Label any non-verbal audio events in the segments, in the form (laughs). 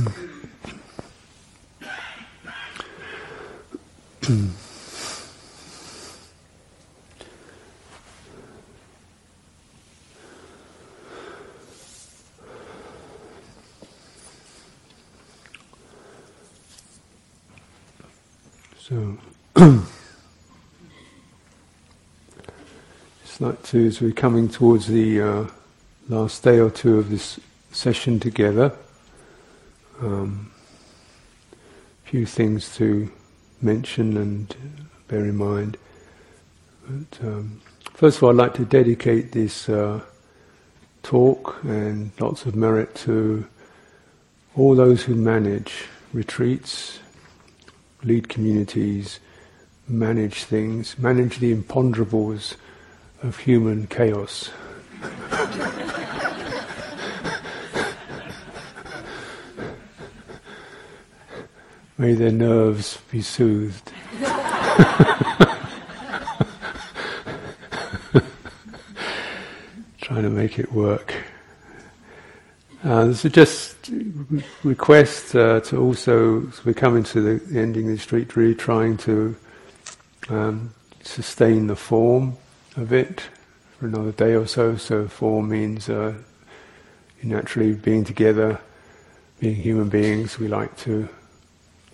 (clears throat) So, (clears throat) it's like to, as we're coming towards the uh, last day or two of this session together, um, few things to mention and bear in mind. But, um, first of all, I'd like to dedicate this uh, talk and lots of merit to all those who manage retreats lead communities, manage things, manage the imponderables of human chaos. May their nerves be soothed. (laughs) Trying to make it work. Uh, so just request uh, to also, we're coming to the ending of the street, really trying to um, sustain the form of it for another day or so. So form means uh, naturally being together, being human beings. We like to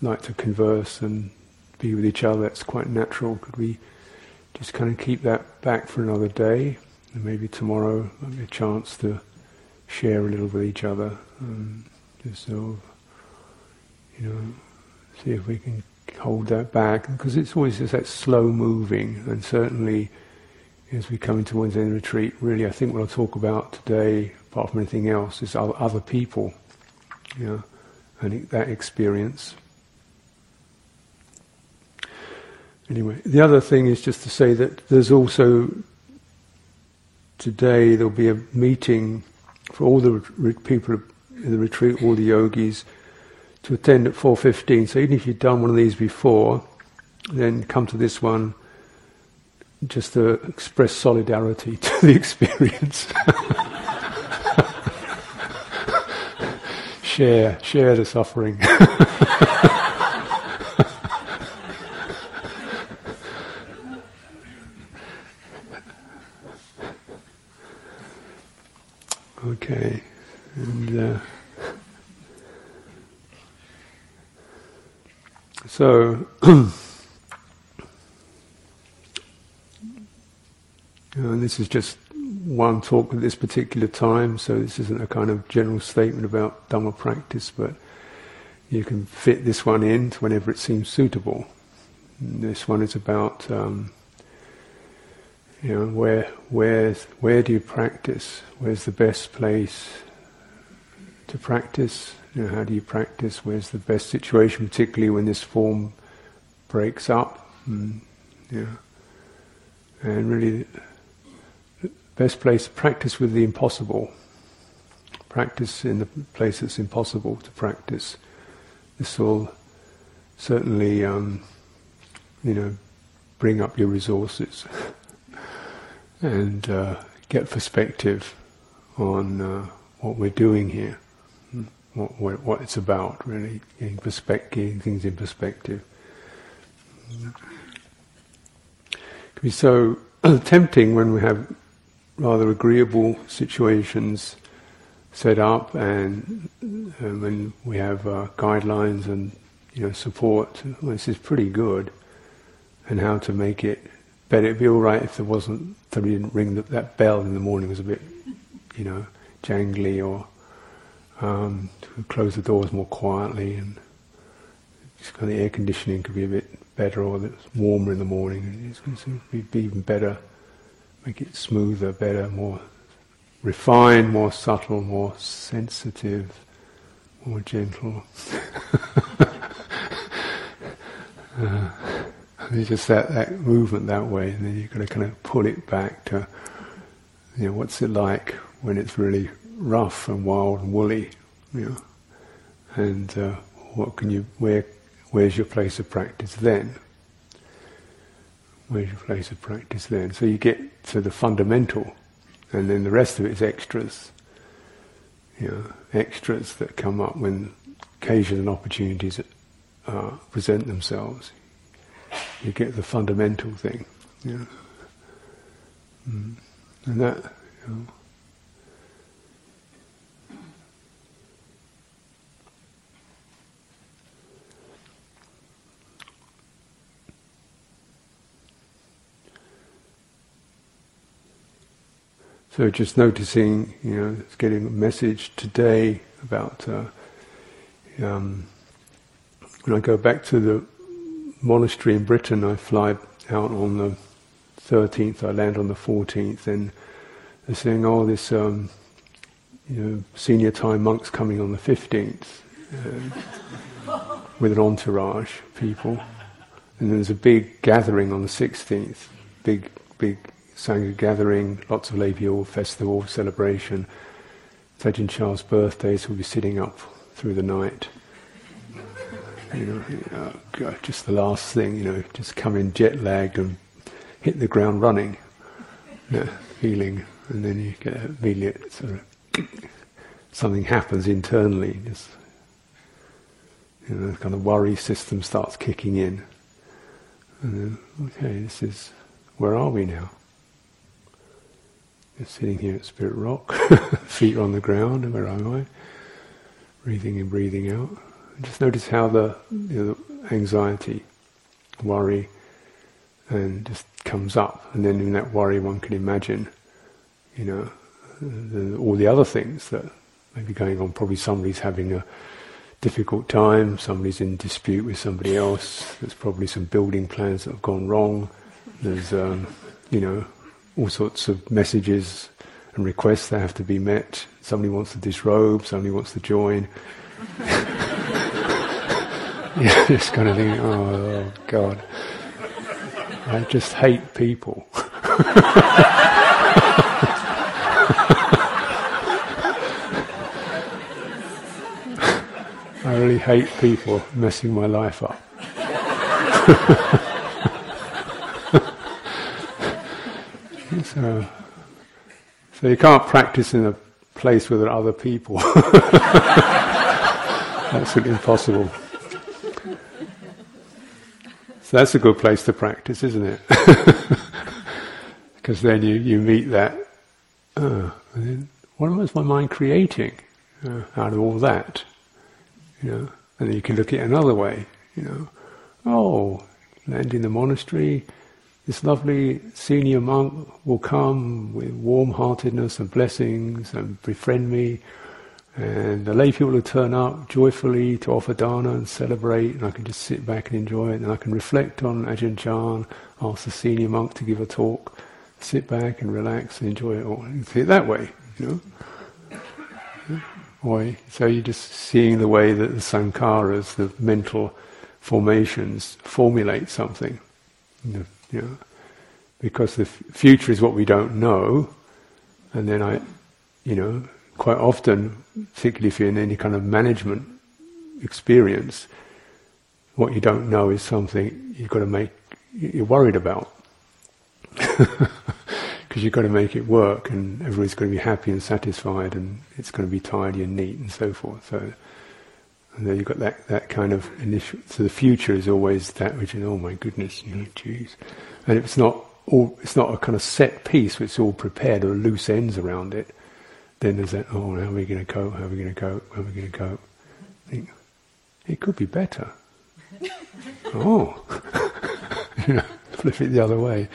like to converse and be with each other. That's quite natural. Could we just kind of keep that back for another day, and maybe tomorrow might be a chance to share a little with each other, um, just sort of, you know, see if we can hold that back, because it's always just that slow moving, and certainly as we come into one's own retreat, really I think what I'll talk about today, apart from anything else, is other people, know, and that experience. Anyway, the other thing is just to say that there's also today there'll be a meeting for all the re- people in the retreat, all the yogis, to attend at 4.15. So even if you've done one of these before, then come to this one just to express solidarity (laughs) to the experience. (laughs) share, share the suffering. (laughs) Okay, and uh, so and this is just one talk at this particular time, so this isn't a kind of general statement about Dhamma practice, but you can fit this one in whenever it seems suitable. And this one is about um, you know, where, where's, where do you practice? Where's the best place to practice? You know, how do you practice? Where's the best situation, particularly when this form breaks up? And, and really, the best place to practice with the impossible. Practice in the place that's impossible to practice. This will certainly, um, you know, bring up your resources. (laughs) and uh, get perspective on uh, what we're doing here, hmm, what, what, what, it's about, really, getting, perspective, getting things in perspective. It can be so (clears throat) tempting when we have rather agreeable situations set up and um, when we have uh, guidelines and you know support. Well, this is pretty good, and how to make it but it'd be all right if there wasn't, somebody didn't ring the, that bell in the morning. Was a bit, you know, jangly or um, to close the doors more quietly and just kind of the air conditioning could be a bit better or it's warmer in the morning. It's going to be, even better, make it smoother, better, more refined, more subtle, more sensitive, more gentle. (laughs) uh, just that, that movement that way, and then you've got to kind of pull it back to, you know, what's it like when it's really rough and wild and woolly, you know, and uh, what can you, where, where's your place of practice then? Where's your place of practice then? So you get to the fundamental, and then the rest of it is extras, you know, extras that come up when occasions and opportunities uh, present themselves, you get the fundamental thing. Yeah. Mm. And that, you know, So just noticing, you know, it's getting a message today about uh, um, when I go back to the monastery in Britain, I fly out on the 13th, I land on the 14th, and they're saying, oh, this, um, you know, senior Thai monks coming on the 15th uh, with an entourage, of people. And there's a big gathering on the 16th, big, big Sangha gathering, lots of people, festival, celebration. Ajahn Chah's birthday, so we'll be sitting up through the night. You know, oh God, just the last thing, you know, just come in jet lagged and hit the ground running, feeling, and then you get immediate sort of (clears throat) something happens internally, just you know, the kind of worry system starts kicking in. And then, okay, this is where are we now? Sitting here at Spirit Rock, (laughs) feet on the ground, where am I? Breathing in, breathing out. just notice how the, you know, anxiety, worry, and just comes up, and then in that worry, one can imagine, you know, the, all the other things that may be going on. Probably somebody's having a difficult time, somebody's in dispute with somebody else. There's probably some building plans that have gone wrong. There's, um, you know, all sorts of messages and requests that have to be met. Somebody wants to disrobe, somebody wants to join. (laughs) yeah, just kind of thinking, oh, oh God, I just hate people. (laughs) I really hate people messing my life up. (laughs) So, so you can't practice in a place where there are other people. (laughs) that's impossible. So that's a good place to practice, isn't it? (laughs) Because then you, you meet that. Uh, what was my mind creating uh, out of all that? You know, and then you can look at it another way. You know, oh, land in the monastery, this lovely senior monk will come with warm-heartedness and blessings and befriend me, and the lay people will turn up joyfully to offer dana and celebrate, and I can just sit back and enjoy it, and I can reflect on Ajahn Chah, ask the senior monk to give a talk, sit back and relax and enjoy it all. see it that way, you know. Or, so you're just seeing the way that the sankharas, the mental formations, formulate something. You know, know, because the f- future is what we don't know, and then I, you know, quite often, particularly if you're in any kind of management experience, what you don't know is something you've got to make, you're worried about. (laughs) Because you've got to make it work, and everybody's going to be happy and satisfied, and it's going to be tidy and neat and so forth. So, and then you've got that, that kind of initial. So the future is always that which is, oh my goodness, you know, jeez. And it's not all, it's not a kind of set piece, it's all prepared, or loose ends around it. Then there's that, oh, how are we going to cope? How are we going to cope? How are we going to cope? I think, it could be better. (laughs) oh, (laughs) you know, flip it the other way.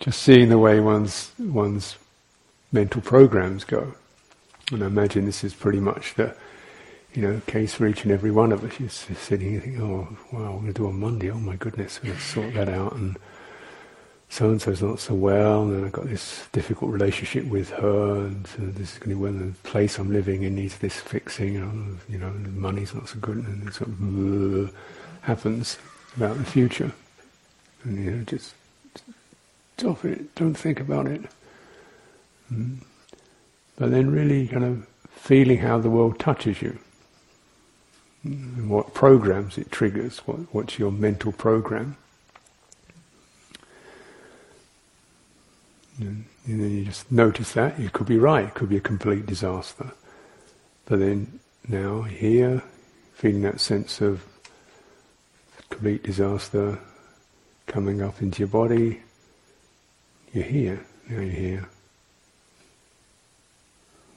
Just seeing the way one's one's mental programs go. And I imagine this is pretty much the you know, case for each and every one of us. You're sitting and thinking, oh, wow, I'm going to do on Monday. Oh my goodness, I'm going to sort that out. And so and so's not so well, and I've got this difficult relationship with her, and uh, this is going to be when the place I'm living in needs this fixing. And, you know, the money's not so good, and it sort of happens about the future. And you know, just stop it. Don't think about it. Mm. But then, really, kind of feeling how the world touches you what programs it triggers, what, what's your mental program. And, and then you just notice that, you could be right, it could be a complete disaster. But then now, here, feeling that sense of complete disaster coming up into your body, you're here, now you're here.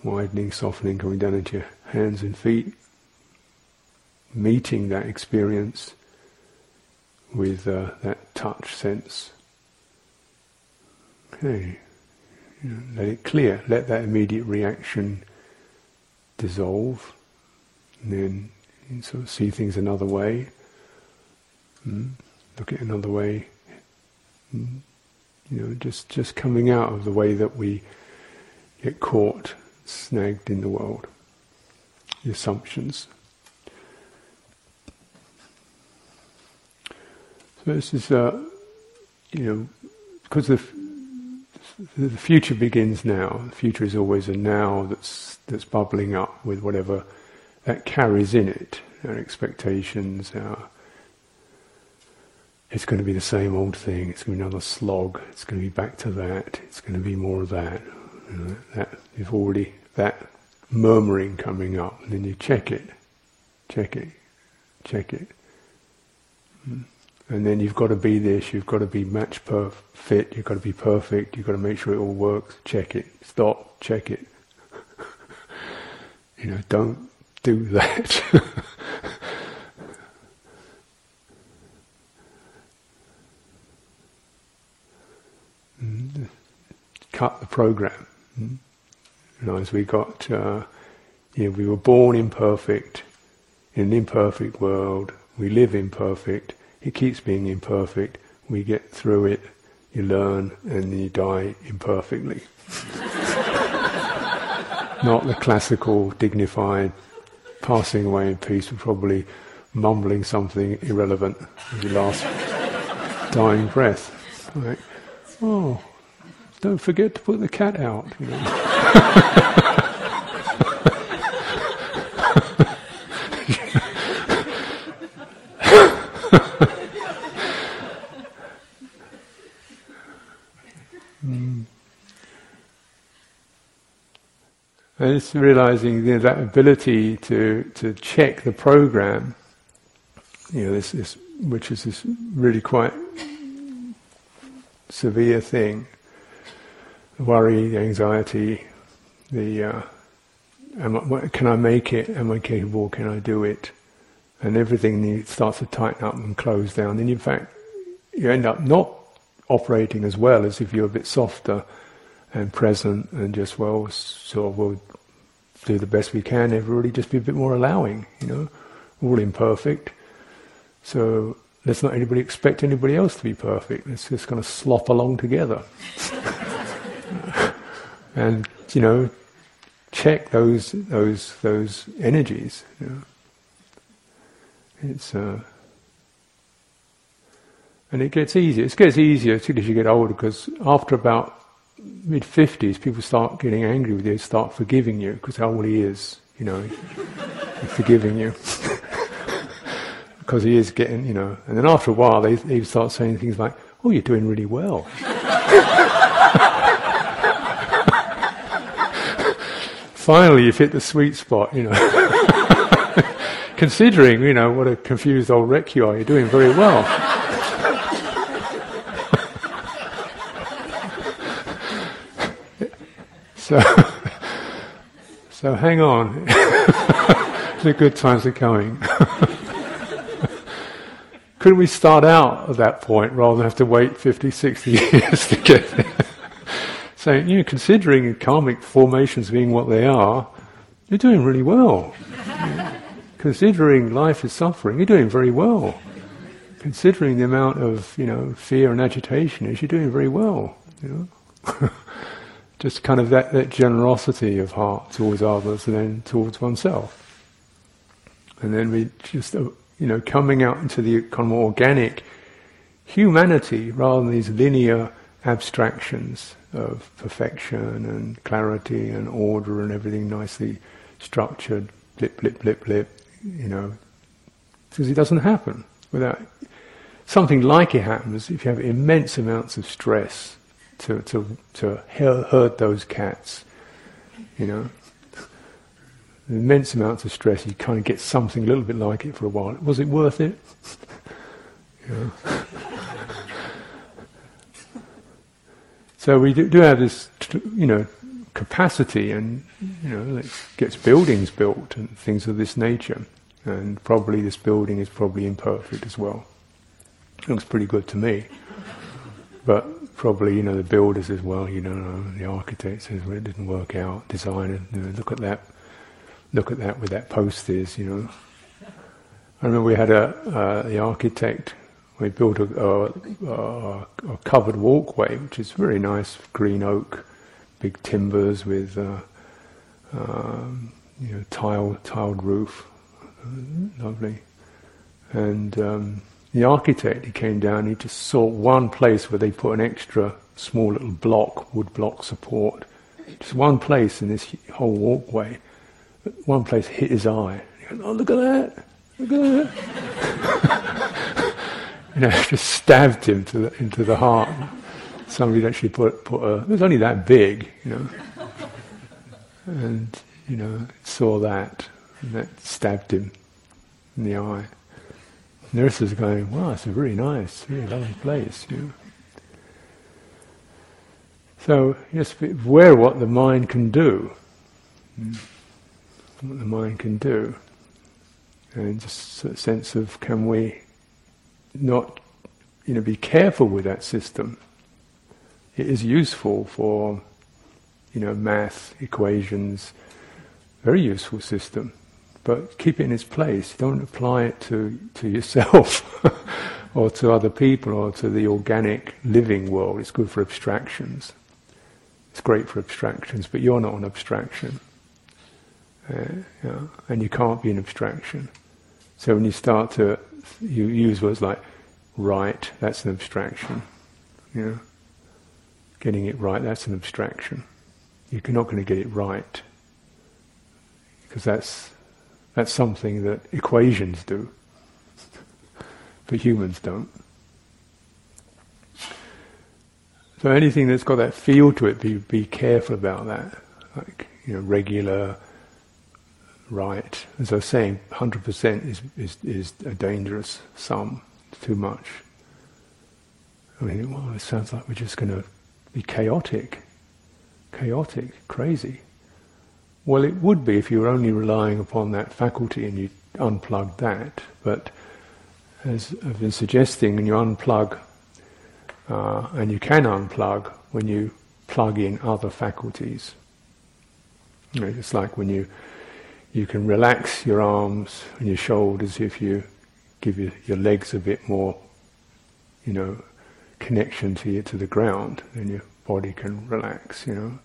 Widening, softening, coming down into your hands and feet, meeting that experience with uh, that touch sense. Okay, let it clear, let that immediate reaction dissolve, and then sort of see things another way, mm, look at another way. Mm, you know, just just coming out of the way that we get caught, snagged in the world, the assumptions. Is, uh, you know, because the the future begins now. The future is always a now that's that's bubbling up with whatever that carries in it, our expectations, our it's going to be the same old thing. It's going to be another slog. It's going to be back to that. It's going to be more of that. You know, that you've already that murmuring coming up, and then you check it, check it, check it, hmm. And then you've got to be this. You've got to be match perf fit. You've got to be perfect. You've got to make sure it all works. Check it. Stop. Check it. (laughs) you know, don't do that. (laughs) cut the program. You know, as we got, uh, you know, we were born imperfect in an imperfect world. We live imperfect. It keeps being imperfect. We get through it. You learn, and you die imperfectly. (laughs) Not the classical, dignified passing away in peace, but probably mumbling something irrelevant with your last dying breath. Right? Oh, don't forget to put the cat out. You (laughs) know. And it's realizing you know, that ability to, to check the program, you know, this, this, which is this really quite severe thing worry, the anxiety, the uh, I, can I make it? Am I capable? Can I do it? And everything starts to tighten up and close down. And in fact, you end up not operating as well as if you're a bit softer and present and just well, sort of we'll do the best we can. Everybody just be a bit more allowing. You know, all imperfect, so let's not anybody expect anybody else to be perfect. Let's just kind of slop along together. (laughs) and you know, check those those those energies. You know. It's uh, and it gets easier. It gets easier as you get older because after about mid fifties, people start getting angry with you, start forgiving you because how old he is, you know, forgiving you. (laughs) because he is getting, you know, and then after a while they, they start saying things like, "Oh, you're doing really well." (laughs) finally you've hit the sweet spot, you know. (laughs) Considering, you know, what a confused old wreck you are, you're doing very well. So, (laughs) so hang on. (laughs) the good times are coming. (laughs) Couldn't we start out at that point rather than have to wait 50, 60 years to get there? So, you know, considering karmic formations being what they are, you're doing really well. considering life is suffering, you're doing very well. Considering the amount of, you know, fear and agitation is, you're doing very well. You know? Just kind of that, that generosity of heart towards others and then towards oneself. And then we just, uh, you know, coming out into the kind of organic humanity rather than these linear abstractions of perfection and clarity and order and everything nicely structured, blip, blip, blip, blip, you know, because it doesn't happen without something like it happens if you have immense amounts of stress to to to herd those cats, you know. immense amounts of stress, you kind of get something a little bit like it for a while. Was it worth it? so we do, do, have this, you know, capacity, and you know, it gets buildings built and things of this nature. And probably this building is probably imperfect as well. Looks pretty good to me, but probably you know the builders as well. You know, the architect says well, it didn't work out. Designer, you know, look at that look at that with that post is, you know. I remember we had a uh, the architect. We built a, a, a, covered walkway, which is very nice, green oak, big timbers with uh, um, you know tiled tiled roof, uh, lovely. And um, the architect, he came down. He just saw one place where they put an extra small little block, wood block support, just one place in this whole walkway one place hit his eye. He goes, "Oh, look at that! Look at that!" (laughs) you know, (laughs) just stabbed him to the, into the heart. Somebody actually put put a. It was only that big, you know, and you know saw that, and that stabbed him in the eye. Nurse is going, "Wow, it's a really nice, really lovely place." You know. So just be aware what the mind can do. Mm what the mind can do. And just a sense of can we not, you know, be careful with that system. It is useful for, you know, math, equations, very useful system. But keep it in its place. Don't apply it to, to yourself (laughs) or to other people or to the organic living world. It's good for abstractions. It's great for abstractions, but you're not an abstraction. Uh, and you can't be an abstraction. So when you start to you use words like right, that's an abstraction. Know, getting it right, that's an abstraction. You're not going to get it right because that's that's something that equations do, but humans don't. So anything that's got that feel to it, be be careful about that. Like you know, regular right. As I was saying, 100% is, is, is a dangerous sum, it's too much. I mean, well, it sounds like we're just going to be chaotic, chaotic, crazy. Well, it would be if you were only relying upon that faculty and you unplugged that. But as I've been suggesting, when you unplug, uh, and you can unplug when you plug in other faculties. You know, it's like when you you can relax your arms and your shoulders if you give your, your legs a bit more, you know, connection to you to the ground, then your body can relax, you know.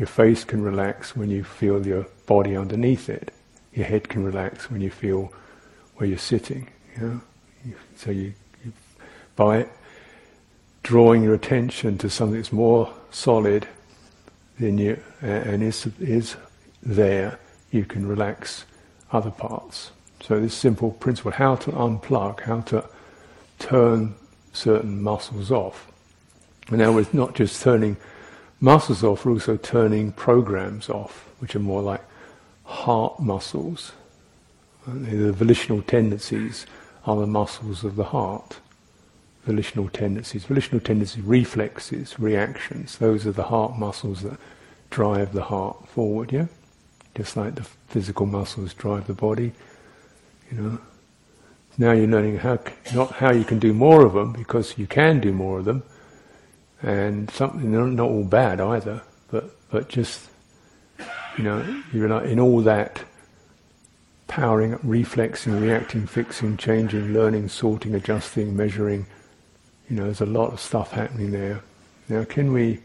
Your face can relax when you feel your body underneath it. Your head can relax when you feel where you're sitting, you know. So you, you by drawing your attention to something that's more solid than you and is is there you can relax other parts. So this simple principle, how to unplug, how to turn certain muscles off. And now we're not just turning muscles off, we're also turning programs off, which are more like heart muscles. The volitional tendencies are the muscles of the heart. Volitional tendencies, volitional tendencies, reflexes, reactions, those are the heart muscles that drive the heart forward, yeah? just like the physical muscles drive the body. You know, now you're learning how not how you can do more of them because you can do more of them, and something not, all bad either, but but just you know you're like in all that powering reflexing, reacting, fixing, changing, learning, sorting, adjusting, measuring. You know, there's a lot of stuff happening there. Now, can we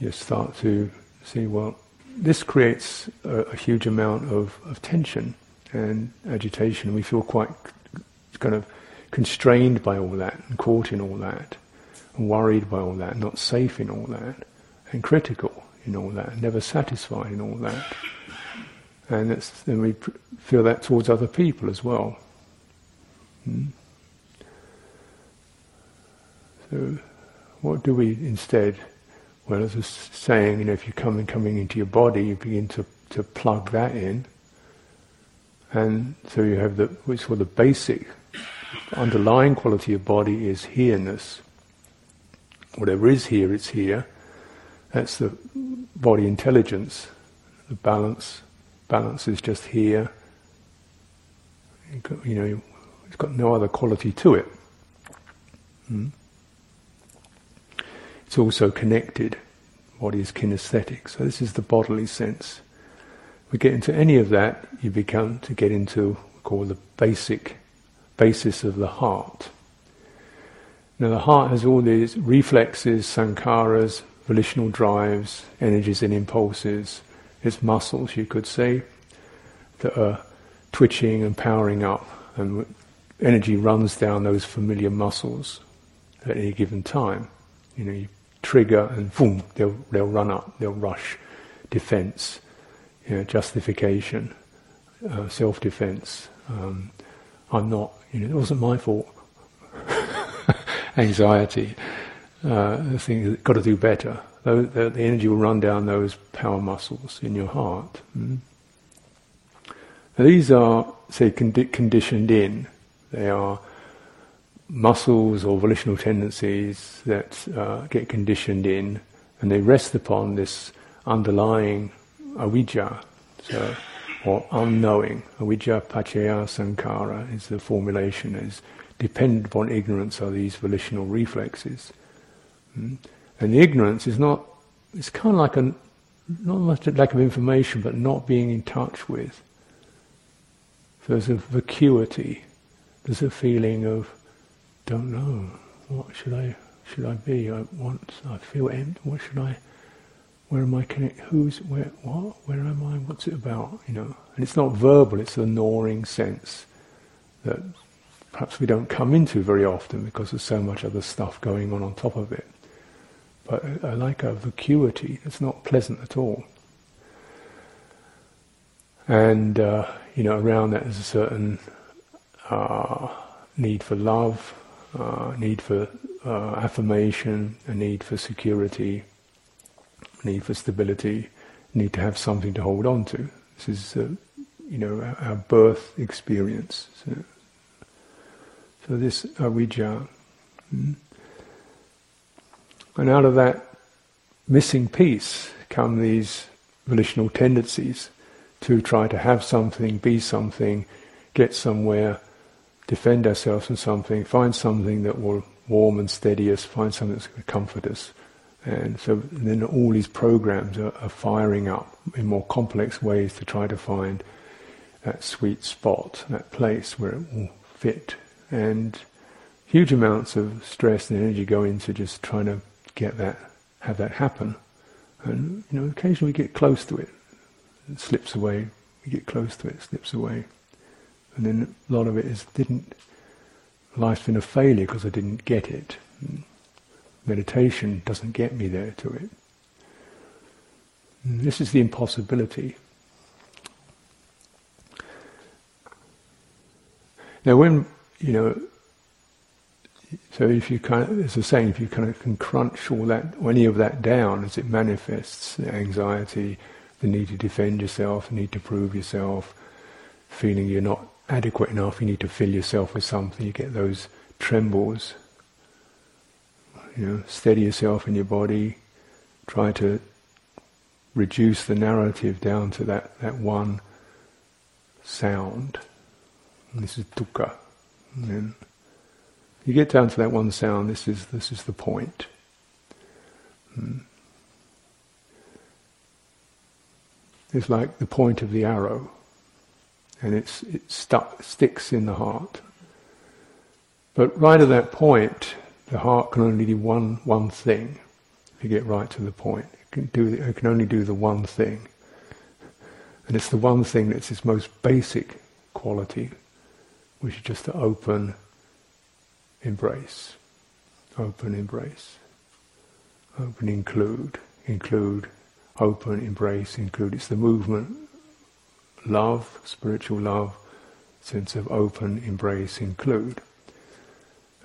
just start to see, well, this creates a, a huge amount of, of, tension and agitation. We feel quite kind of constrained by all that and caught in all that worried by all that, not safe in all that and critical in all that, never satisfied in all that. And then we feel that towards other people as well. Hmm? So, what do we instead well, as I was saying, you know, if you're coming coming into your body, you begin to to plug that in. And so you have the, which for the basic underlying quality of body is here-ness. Whatever is here, it's here. That's the body intelligence, the balance. Balance is just here. You know, it's got no other quality to it. Hmm? It's also connected. Body is kinesthetic. So this is the bodily sense. If we get into any of that, you become to get into what we call the basic basis of the heart. Now the heart has all these reflexes, sankharas, volitional drives, energies and impulses, its muscles, you could say, that are twitching and powering up, and energy runs down those familiar muscles at any given time. You know, you trigger and boom, they'll they'll run up, they'll rush, defense, you know, justification, uh, self-defense. Um, I'm not, you know, it wasn't my fault. Anxiety uh, the thing you've got to do better. The, the, energy will run down those power muscles in your heart. Mm? these are, say, condi- conditioned in. They are muscles or volitional tendencies that uh, get conditioned in, and they rest upon this underlying avijja, so, or unknowing. Avijja paccaya sankhara is the formulation, is dependent upon ignorance are these volitional reflexes. Hmm? And the ignorance is not, it's kind of like a, not a lack of information, but not being in touch with. So there's a vacuity, there's a feeling of, don't know, what should I, should I be? I want, I feel empty, what should I, where am I connected, who's, where, what, where am I, what's it about, you know? And it's not verbal, it's a gnawing sense that perhaps we don't come into very often because there's so much other stuff going on on top of it but uh, like a vacuity that's not pleasant at all. And uh, you know, around that there's a certain uh, need for love, uh, need for uh, affirmation, a need for security, need for stability, need to have something to hold on to. This is, uh, you know, our, our, birth experience. So, so this avijja. Hmm? And out of that missing piece come these volitional tendencies to try to have something, be something, get somewhere, defend ourselves from something, find something that will warm and steady us, find something that's going to comfort us. And so and then all these programs are, are, firing up in more complex ways to try to find that sweet spot, that place where it will fit. And huge amounts of stress and energy go into just trying to get that, have that happen. And you know, occasionally we get close to it, it slips away. We get close to it, it slips away, and then a lot of it is didn't. Life's been a failure because I didn't get it. Meditation doesn't get me there to it. And this is the impossibility. Now, when you know so if you kind of, as I was saying, if you kind of can crunch all that, any of that down as it manifests, the anxiety, the need to defend yourself, the need to prove yourself, feeling you're not adequate enough, you need to fill yourself with something, you get those trembles. You know, steady yourself in your body, try to reduce the narrative down to that, that one sound. And this is dukkha. And you get down to that one sound, this is, this is the point. Hmm. It's like the point of the arrow, and it's, it stuck, sticks in the heart. But right at that point, the heart can only do one, one thing. If you get right to the point, it can, do, it can only do the one thing. And it's the one thing that's its most basic quality, which is just to open embrace, open embrace, open include, include, open embrace, include. It's the movement, love, spiritual love, sense of open embrace, include.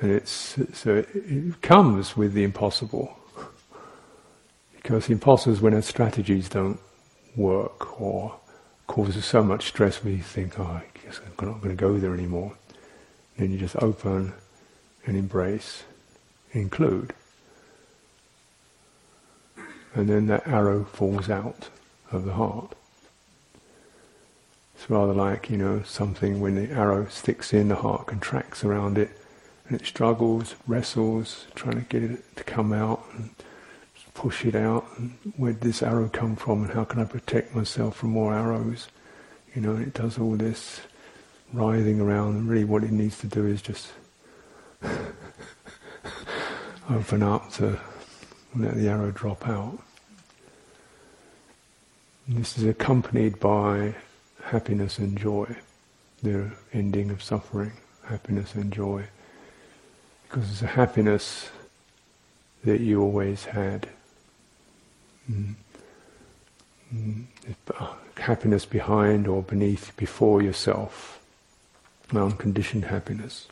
And it's so it, it comes with the impossible, because the impossible is when our strategies don't work or causes so much stress we think, oh, I I'm not going to go there anymore. Then you just open and embrace, include. And then that arrow falls out of the heart. It's rather like, you know, something when the arrow sticks in, the heart contracts around it, and it struggles, wrestles, trying to get it to come out and push it out. And where did this arrow come from, and how can I protect myself from more arrows? You know, it does all this writhing around, and really what it needs to do is just (laughs) open up to let the arrow drop out. And this is accompanied by happiness and joy, the ending of suffering, happiness and joy. Because it's a happiness that you always had. Mm. Mm. Happiness behind or beneath, before yourself. Unconditioned happiness.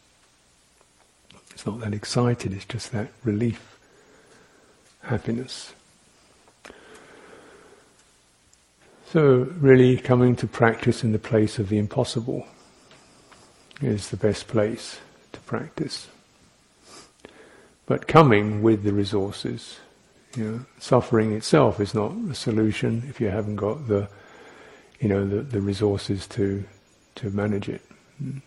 It's not that excited, it's just that relief, happiness. So, really, coming to practice in the place of the impossible is the best place to practice. But coming with the resources, you know, suffering itself is not a solution if you haven't got the, you know, the, the resources to to manage it. Hmm.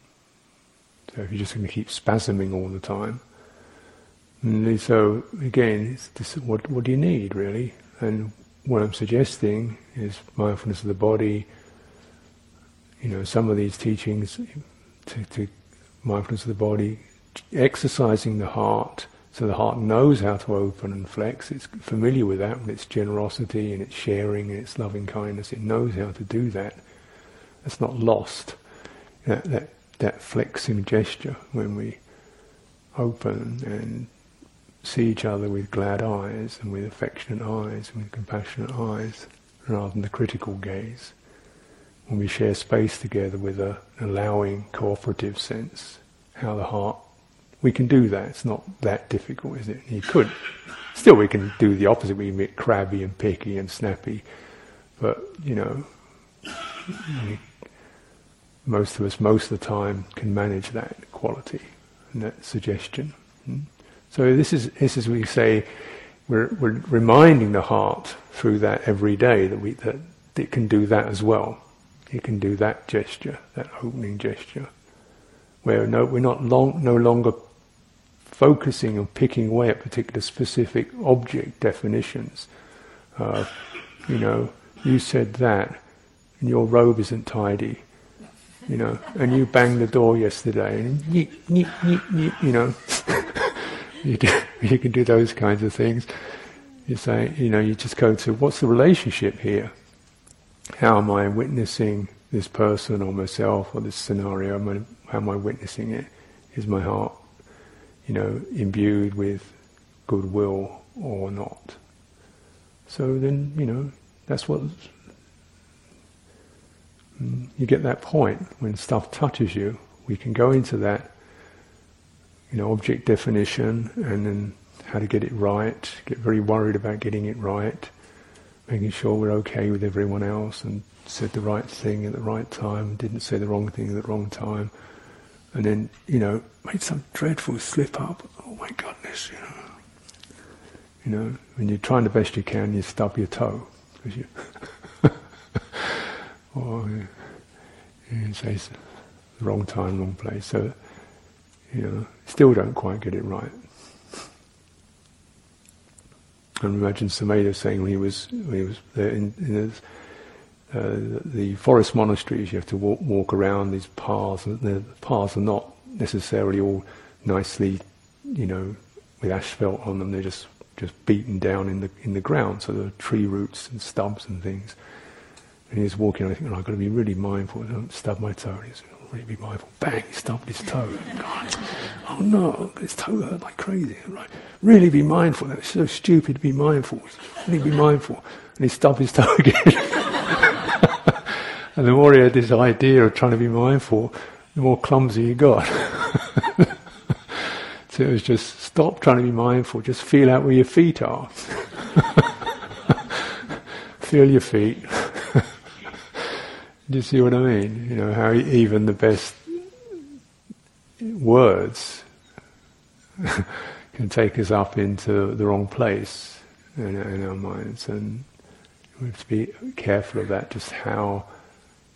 So if you're just going to keep spasming all the time, and so again, what what do you need really? And what I'm suggesting is mindfulness of the body. You know, some of these teachings to, to mindfulness of the body, exercising the heart so the heart knows how to open and flex. It's familiar with that, with its generosity and its sharing and its loving kindness. It knows how to do that. It's not lost. That, that, that flexing gesture when we open and see each other with glad eyes and with affectionate eyes and with compassionate eyes rather than the critical gaze. When we share space together with a, allowing, cooperative sense, how the heart, we can do that. It's not that difficult, is it? You could. Still, we can do the opposite. We can get crabby and picky and snappy. But, you know, most of us, most of the time, can manage that quality and that suggestion. Hmm? So this is this is we say we're, we're reminding the heart through that every day that we that it can do that as well. It can do that gesture, that opening gesture, where no, we're not long, no longer focusing on picking away at particular specific object definitions. Uh, you know, you said that, and your robe isn't tidy. You know, and you banged the door yesterday, and yeet, yeet, yeet, yeet, you know. (laughs) You, do, you can do those kinds of things. You say, you know, you just go to what's the relationship here? How am I witnessing this person or myself or this scenario? Am I, how am I witnessing it? Is my heart, you know, imbued with goodwill or not? So then, you know, that's what you get that point when stuff touches you. We can go into that you know, object definition and then how to get it right, get very worried about getting it right, making sure we're okay with everyone else and said the right thing at the right time, didn't say the wrong thing at the wrong time, and then, you know, made some dreadful slip up. Oh my goodness, you know. You know, when you're trying the best you can, you stub your toe. Because you (laughs) or you say the wrong time, wrong place. So you know, still don't quite get it right. And imagine Sumedho saying when he was when he was there in, in his, uh, the forest monasteries, you have to walk, walk around these paths, and the paths are not necessarily all nicely, you know, with asphalt on them. They're just just beaten down in the in the ground, so there are tree roots and stubs and things. And he's walking, I think, oh, I've got to be really mindful, I don't stub my toe. He's, oh, really be mindful. Bang, he stubbed his toe. God, oh no, his toe hurt like crazy. Right, really be mindful. That's so stupid to be mindful. Really be mindful. And he stubbed his toe (laughs) again. and the more he had this idea of trying to be mindful, the more clumsy he got. (laughs) so it was just stop trying to be mindful. Just feel out where your feet are. (laughs) feel your feet. Do you see what I mean? You know, how even the best words (laughs) can take us up into the wrong place in, in, our minds, and we have to be careful of that. Just how,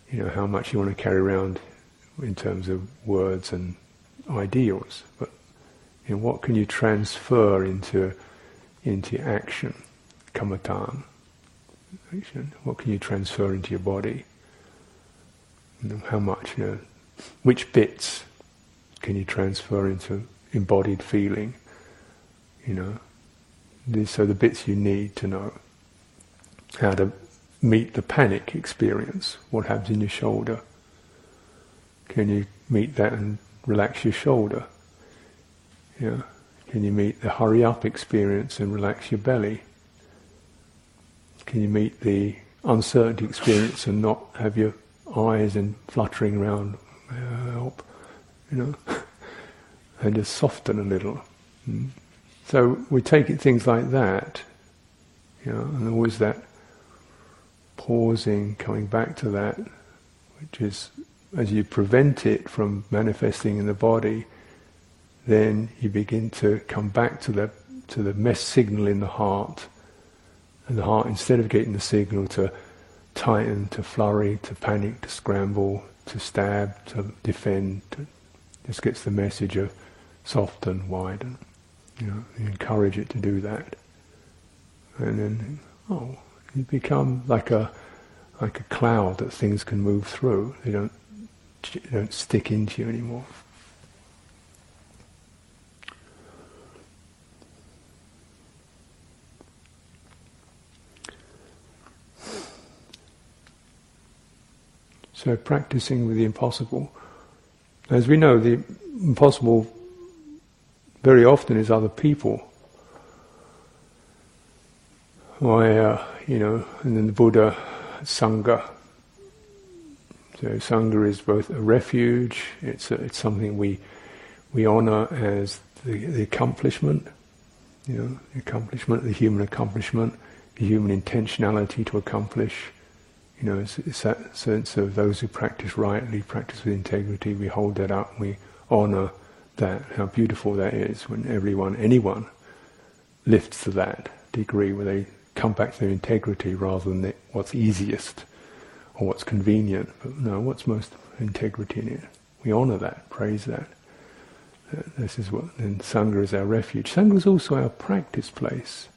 you know, how much you want to carry around in terms of words and ideals, but you know, what can you transfer into into action, kamatan, action? What can you transfer into your body? How much? You know, which bits can you transfer into embodied feeling? You know, these are the bits you need to know how to meet the panic experience. What happens in your shoulder? Can you meet that and relax your shoulder? Yeah. Can you meet the hurry up experience and relax your belly? Can you meet the uncertainty experience and not have your eyes and fluttering around? Help, you know, (laughs) and just soften a little. Mm. So we take it things like that, you know, and always that pausing, coming back to that, which is as you prevent it from manifesting in the body, then you begin to come back to the to the mess signal in the heart, and the heart instead of getting the signal to tighten, to flurry, to panic, to scramble, to stab, to defend, just gets the message of soften, widen. You know, you encourage it to do that. And then, oh, you become like a like a cloud that things can move through. They don't they don't stick into you anymore. So practicing with the impossible. As we know, the impossible very often is other people. Why, uh, you know, and then the Buddha, Sangha. So Sangha is both a refuge, it's, a, it's something we, we honour as the, the accomplishment, you know, the accomplishment, the human accomplishment, the human intentionality to accomplish. You know, that sense of those who practice rightly, practice with integrity, we hold that up, we honour that, how beautiful that is when everyone, anyone, lifts to that degree where they come back to their integrity rather than what's easiest or what's convenient. But no, what's most integrity in it? We honour that, praise that. Uh, this is what, and Sangha is our refuge. Sangha is also our practice place.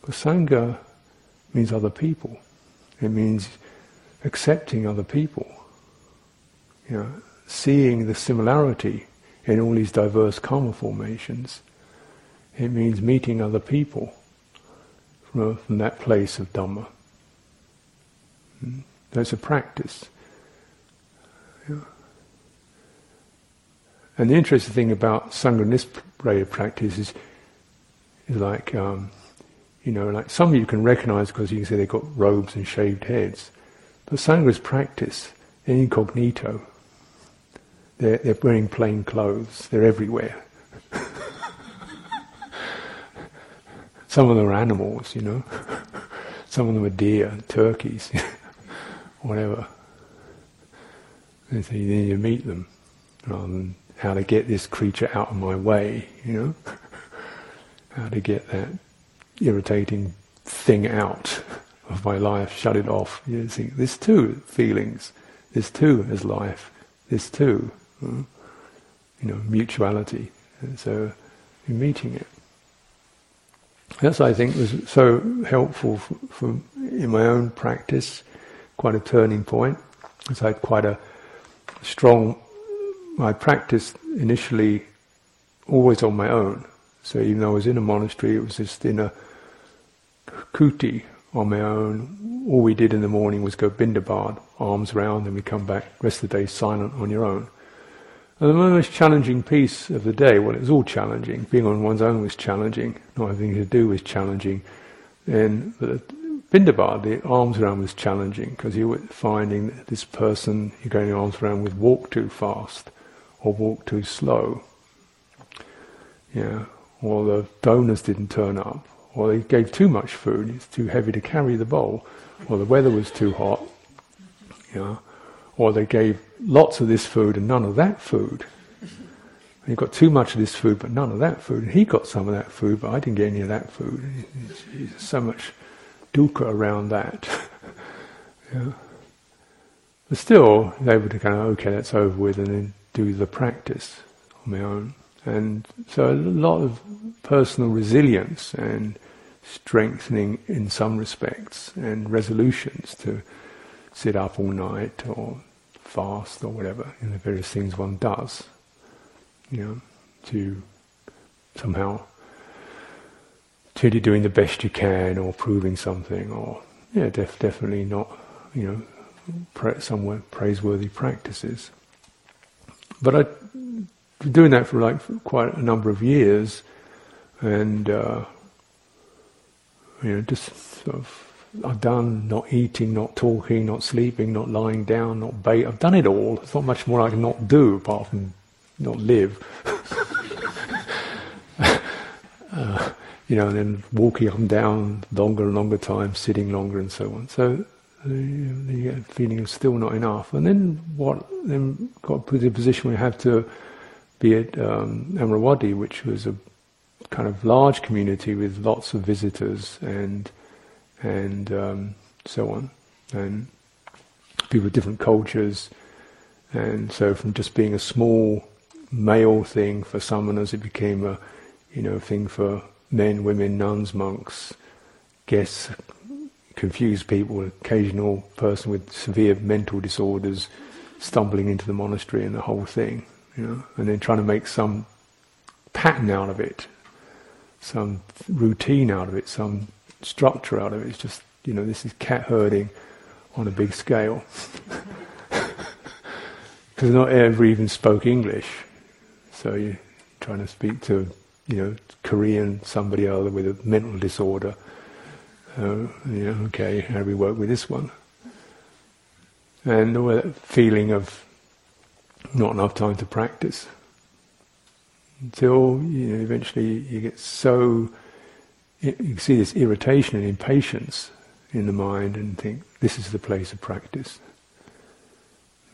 But Sangha means other people. It means accepting other people. You know, seeing the similarity in all these diverse karma formations. It means meeting other people from, from that place of Dhamma. Hmm? That's a practice. Yeah. And the interesting thing about Sangha Nispraya practice is, is like, um, you know, like some of you can recognize because you can see they've got robes and shaved heads. But Sangha's practice, incognito, they're, they're wearing plain clothes. They're everywhere. (laughs) Some of them are animals, you know. (laughs) Some of them are deer, turkeys, (laughs) whatever. And so then you meet them, rather than how to get this creature out of my way, you know. how to get that irritating thing out of my life, shut it off. You see, this too, feelings. This too is life. This too hmm, you know, mutuality. And so, in meeting it. That's, I think, was so helpful for, for, in my own practice, quite a turning point. Because I had quite a strong, I practiced initially always on my own. So even though I was in a monastery, it was just in a kuti on my own. All we did in the morning was go bindabat, alms round, and we come back, rest of the day silent on your own. And the most challenging piece of the day, well, it was all challenging. Being on one's own was challenging. Not having to do was challenging. And the Bindabat, the alms around was challenging because you were finding that this person you're going alms around with walk too fast or walk too slow. Yeah, or the donors didn't turn up, or they gave too much food, it's too heavy to carry the bowl, or the weather was too hot. Yeah or they gave lots of this food and none of that food. And he got too much of this food, but none of that food. And he got some of that food, but I didn't get any of that food. There's so much dukkha around that. (laughs) yeah. But still, they able to kind of, okay, that's over with, and then do the practice on my own. And so a lot of personal resilience and strengthening in some respects, and resolutions to sit up all night or fast or whatever, in the various things one does you know, to somehow to doing the best you can or proving something or yeah, def- definitely not, you know, pra- somewhere praiseworthy practices. But I doing that for like quite a number of years, and uh, you know, just sort of I've done not eating, not talking, not sleeping, not lying down, not bait. I've done it all. It's not much more I can not do apart from not live. (laughs) uh, you know, and then walking up and down longer and longer time, sitting longer and so on. So uh, the feeling is still not enough. And then what? Then got put in a position where you have to be it um, which was a kind of large community with lots of visitors and and um, so on, and people with different cultures. And so, from just being a small male thing for samanas, it became a you know thing for men, women, nuns, monks, guests, confused people, occasional person with severe mental disorders stumbling into the monastery and the whole thing, you know, and then trying to make some pattern out of it, some routine out of it, some structure out of it. It's just, you know, this is cat herding on a big scale. (laughs) Because not everyone even spoke English. So you're trying to speak to, you know, Korean, somebody other with a mental disorder. Uh, okay, how do we work with this one? And the feeling of not enough time to practice. Until, you know, eventually you get so, you see this irritation and impatience in the mind and think, this is the place of practice.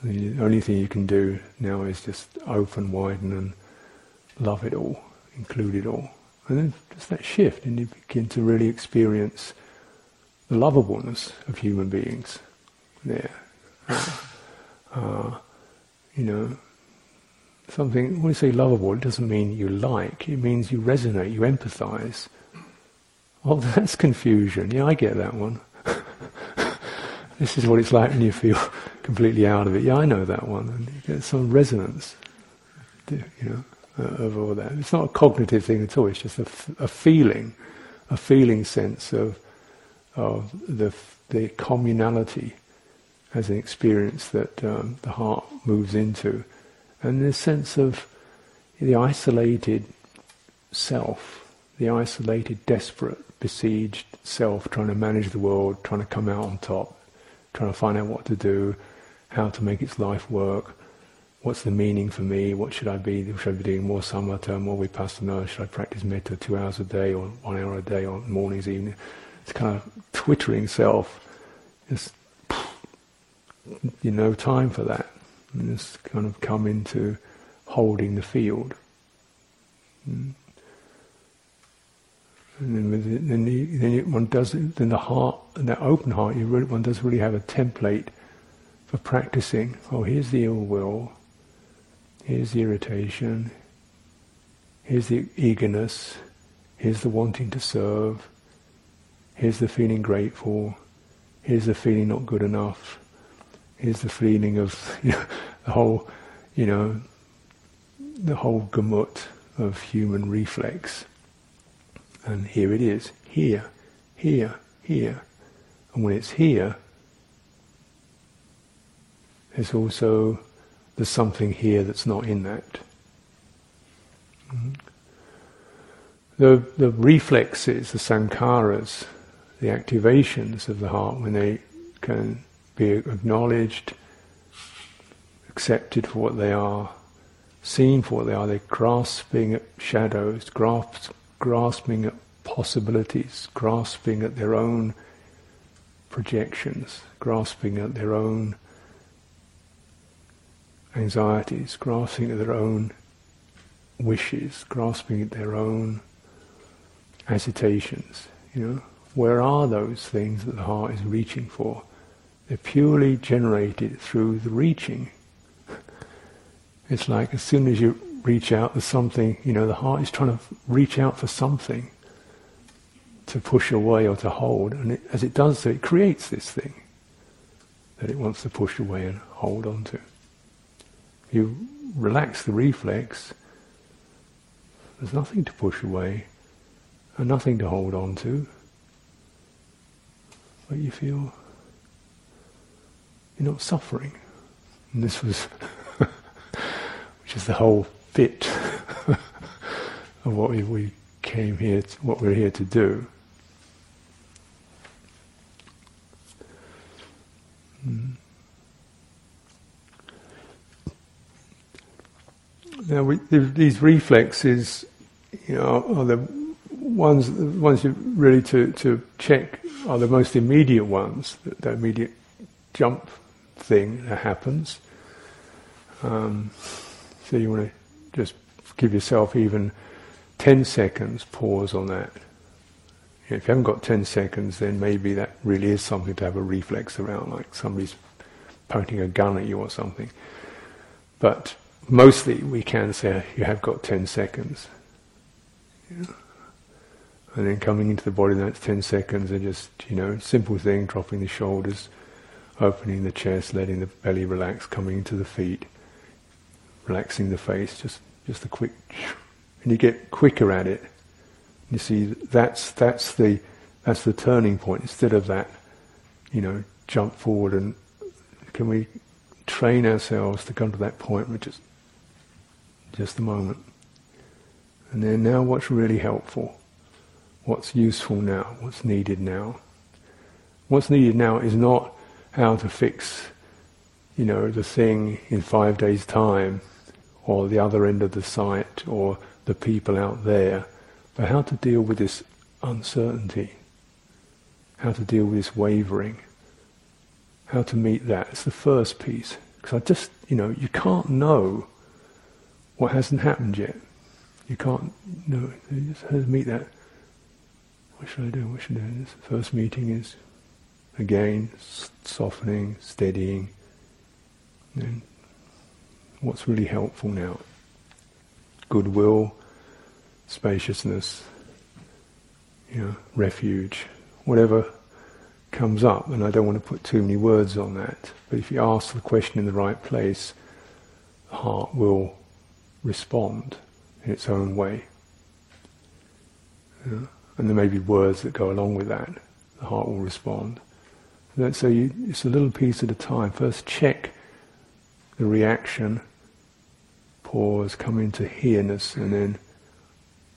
The only thing you can do now is just open, widen, and love it all, include it all. And then just that shift, and you begin to really experience the lovableness of human beings there. Uh, uh, you know, something, when we say lovable, it doesn't mean you like, it means you resonate, you empathize. Oh, (laughs) that's confusion. Yeah, I get that one. (laughs) this is what it's like when you feel (laughs) completely out of it. Yeah, I know that one. And you get some resonance, you know, uh, of all that. It's not a cognitive thing at all. It's just a, f- a feeling, a feeling sense of of the the communality as an experience that um, the heart moves into, and this sense of the isolated self, the isolated, desperate, besieged self, trying to manage the world, trying to come out on top, trying to find out what to do, how to make its life work. What's the meaning for me? What should I be? Should I be doing more samatha, more vipassana? Should I practice metta two hours a day or one hour a day or mornings, evening? It's kind of twittering self. Just you know, time for that. And just kind of come into holding the field. Mm. And then, then, you, then you, one does it, then the heart, and that open heart, you really, one does really have a template for practicing. Oh, here's the ill will, here's the irritation, here's the eagerness, here's the wanting to serve, here's the feeling grateful, here's the feeling not good enough, here's the feeling of (laughs) you know, the whole, you know, the whole gamut of human reflex. And here it is, here, here, here. And when it's here, there's also there's something here that's not in that. Mm-hmm. The the reflexes, the sankharas, the activations of the heart when they can be acknowledged, accepted for what they are, seen for what they are, they're grasping at shadows, grasp, grasping at possibilities, grasping at their own projections, grasping at their own anxieties, grasping at their own wishes, grasping at their own agitations. You know, where are those things that the heart is reaching for? They're purely generated through the reaching. It's like as soon as you reach out, there's something, you know, the heart is trying to reach out for something to push away or to hold, and it, as it does so, it creates this thing that it wants to push away and hold on to. You relax the reflex, there's nothing to push away and nothing to hold on to, but you feel you're not suffering. And this was, (laughs) which is the whole bit (laughs) of what we, we came here, to, what we're here to do. Mm. Now, we, these reflexes, you know, are the ones, the ones you really to, to check are the most immediate ones, the, the immediate jump thing that happens. Um, so you want to just give yourself even 10 seconds pause on that. If you haven't got 10 seconds, then maybe that really is something to have a reflex around, like somebody's pointing a gun at you or something. But mostly we can say you have got 10 seconds. Yeah. And then coming into the body, that's 10 seconds, and just, you know, simple thing, dropping the shoulders, opening the chest, letting the belly relax, coming into the feet, relaxing the face, just, just a quick, and you get quicker at it. You see, that's, that's the, that's the turning point, instead of that, you know, jump forward and can we train ourselves to come to that point which is just a moment. And then now what's really helpful? What's useful now? What's needed now? What's needed now is not how to fix, you know, the thing in five days' time, or the other end of the site, or the people out there, but how to deal with this uncertainty, how to deal with this wavering, how to meet that. It's the first piece. Because I just, you know, you can't know what hasn't happened yet. You can't know. You just have to meet that. What should I do? What should I do? This first meeting is, again, softening, steadying. And what's really helpful now? Goodwill, spaciousness, you know, refuge, whatever comes up. And I don't want to put too many words on that. But if you ask the question in the right place, the heart will respond in its own way. And there may be words that go along with that. The heart will respond. So you, it's a little piece at a time. First check the reaction, pause, come into here-ness, and then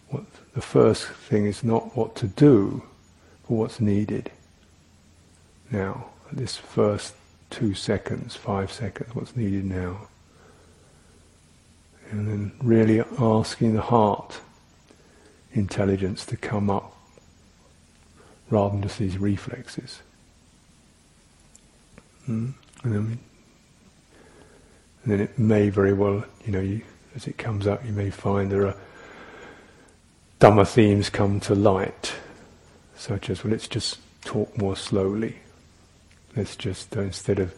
what the first thing is not what to do, but what's needed. Now, this first two seconds, five seconds, what's needed now. And then really asking the heart intelligence to come up rather than just these reflexes. Mm. And, then, and then it may very well, you know, you, as it comes up, you may find there are Dhamma themes come to light, such as, well, let's just talk more slowly. Let's just, uh, instead of,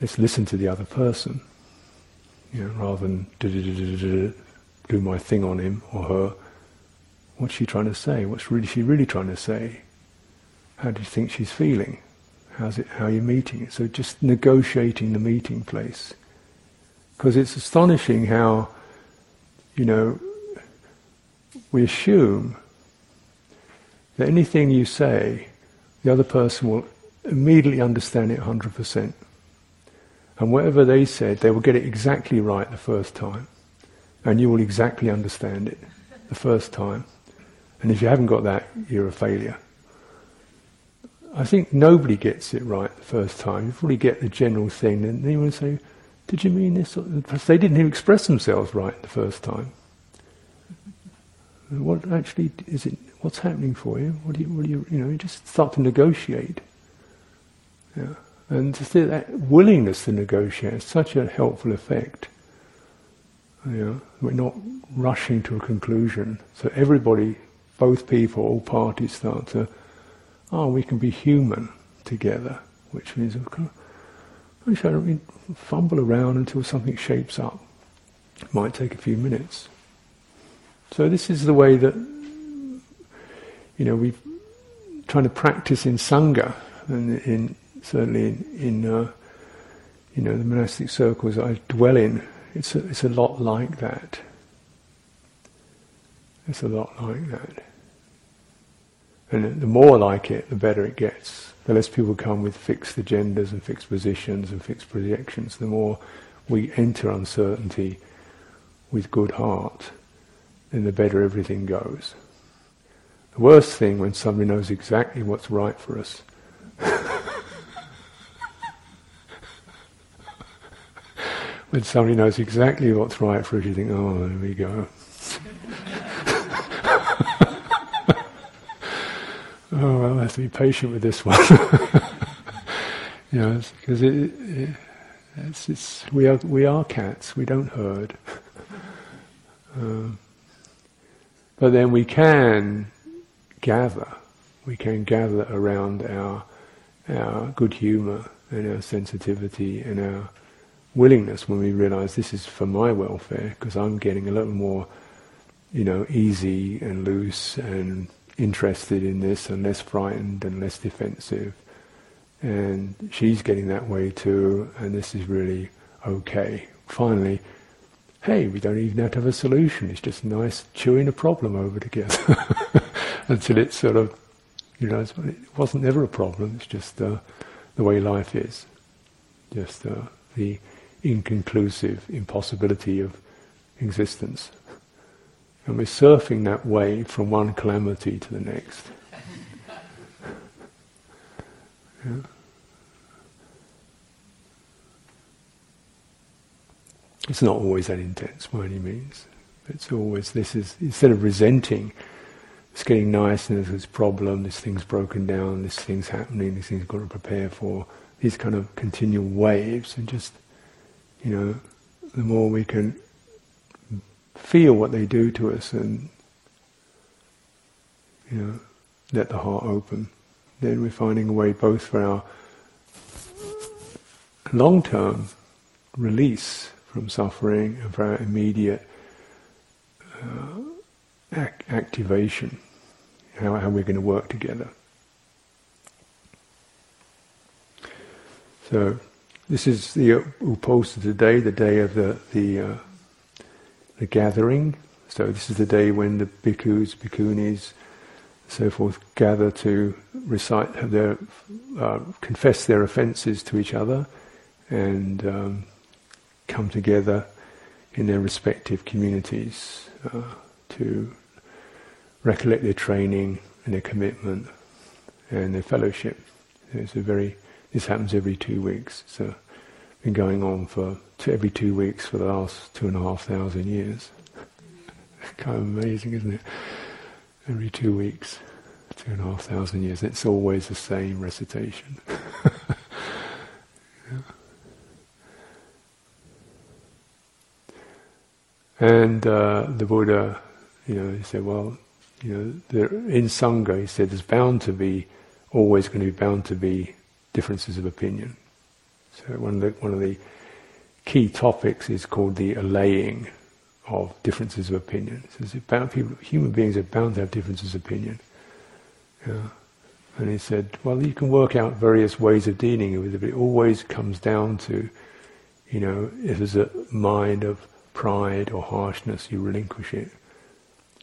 let's listen to the other person, you know, rather than do my thing on him or her. What's she trying to say? What's really she really trying to say? How do you think she's feeling? How's it? How are you meeting it? So just negotiating the meeting place, because it's astonishing how, you know, we assume that anything you say, the other person will immediately understand it 100%. And whatever they said, they will get it exactly right the first time. And you will exactly understand it the first time. And if you haven't got that, you're a failure. I think nobody gets it right the first time. You probably get the general thing, and then you say, "Did you mean this?" Because they didn't even express themselves right the first time. What actually is it? What's happening for you? What do you? What do you? You know, you just start to negotiate. Yeah. And that willingness to negotiate has such a helpful effect. Know, we're not rushing to a conclusion. So everybody, both people, all parties start to, oh, we can be human together, which means we should fumble around until something shapes up. It might take a few minutes. So this is the way that you know we trying to practice in sangha, and in certainly in, in uh, you know the monastic circles I dwell in. It's a, it's a lot like that. It's a lot like that. And the more like it, the better it gets. The less people come with fixed agendas and fixed positions and fixed projections, the more we enter uncertainty with good heart, then the better everything goes. The worst thing when somebody knows exactly what's right for us. (laughs) when somebody knows exactly what's right for us, you think, oh, there we go. Oh, well, I have to be patient with this one. (laughs) you know, because it, it, it's, it's, we are we are cats. We don't herd. (laughs) Um, but then we can gather. We can gather around our our good humour and our sensitivity and our willingness when we realise this is for my welfare because I'm getting a little more, you know, easy and loose and interested in this and less frightened and less defensive. And she's getting that way too, and this is really okay. Finally, hey, we don't even have to have a solution. It's just nice chewing a problem over together (laughs) until it's sort of, you know, it wasn't ever a problem. It's just uh, the way life is, just uh, the inconclusive impossibility of existence. And we're surfing that wave from one calamity to the next. yeah. It's not always that intense by any means. It's always this is instead of resenting, it's getting nice and there's this problem, this thing's broken down, this thing's happening, this thing's got to prepare for these kind of continual waves and just you know, the more we can feel what they do to us and you know, let the heart open, then we're finding a way both for our long-term release from suffering and for our immediate uh, ac- activation, how, how we're going to work together. So this is the uh, Uposatha today, the day of the the, uh, the gathering. So this is the day when the bhikkhus, bhikkhunis, so forth, gather to recite, their uh, confess their offences to each other, and um, come together in their respective communities uh, to recollect their training and their commitment and their fellowship. It's a very this happens every two weeks. So been going on for two, every two weeks for the last two and a half thousand years. (laughs) kind of amazing, isn't it? Every two weeks, two and a half thousand years. It's always the same recitation. (laughs) yeah. And uh, the Buddha, you know, he said, well, you know, there, in Sangha, he said, there's bound to be, always going to be bound to be differences of opinion. So one of the, one of the key topics is called the allaying of differences of opinion. So about people, human beings are bound to have differences of opinion. Yeah. And he said, well, you can work out various ways of dealing with it, but it always comes down to, you know, if there's a mind of pride or harshness, you relinquish it.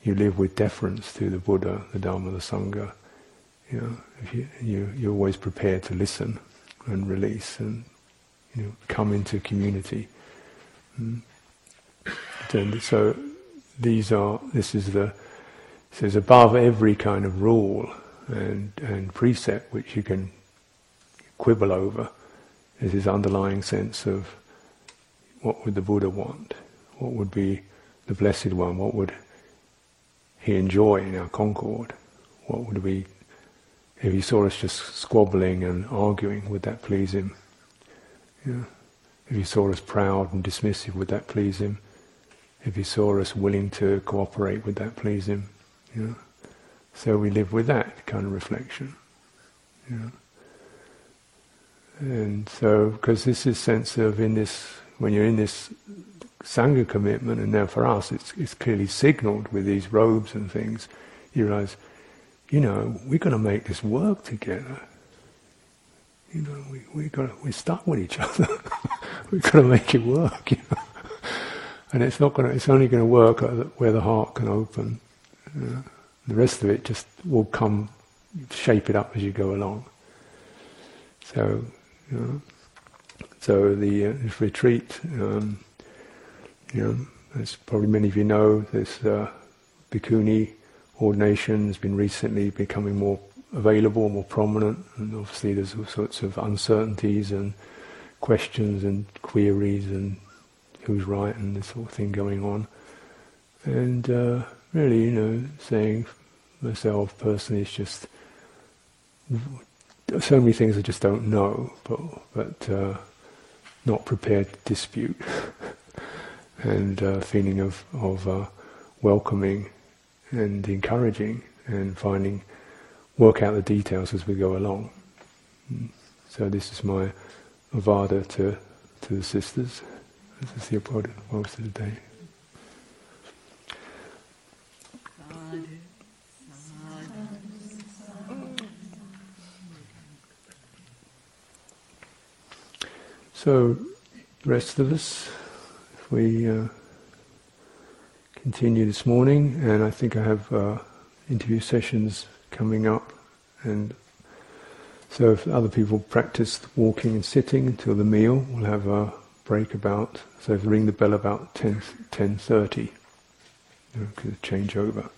You live with deference to the Buddha, the Dharma, the Sangha. You know, you, you, you're always prepared to listen and release and you know, come into community. Mm. And so these are, this is the, says above every kind of rule and, and precept which you can quibble over is this underlying sense of what would the Buddha want? What would be the Blessed One? What would he enjoy in our concord? What would we if he saw us just squabbling and arguing, would that please him? Yeah. If he saw us proud and dismissive, would that please him? If he saw us willing to cooperate, would that please him? Yeah. So we live with that kind of reflection. Yeah. And so, because this is sense of in this, when you're in this sangha commitment, and now for us, it's, it's clearly signaled with these robes and things. You realize, you know, we're going to make this work together. You know, we we got we're stuck with each other. we've got to make it work. You know? and it's not going to. It's only going to work where the heart can open. Know? The rest of it just will come, shape it up as you go along. So, you know, so the uh, this retreat, um, you know, as probably many of you know, this uh, ordination has been recently becoming more available, more prominent, and obviously there's all sorts of uncertainties and questions and queries and who's right and this sort of thing going on. And uh, really, you know, saying myself personally, it's just so many things I just don't know, but but uh, not prepared to dispute, (laughs) and uh, feeling of of uh, welcoming and encouraging and finding work out the details as we go along. So this is my ovada to to the sisters. This is the approach most of the day. So, the rest of us, if we uh, continue this morning, and I think I have uh, interview sessions coming up, and so if other people practice walking and sitting until the meal, we'll have a break about, so ring the bell about 10, 10.30, you know, change over.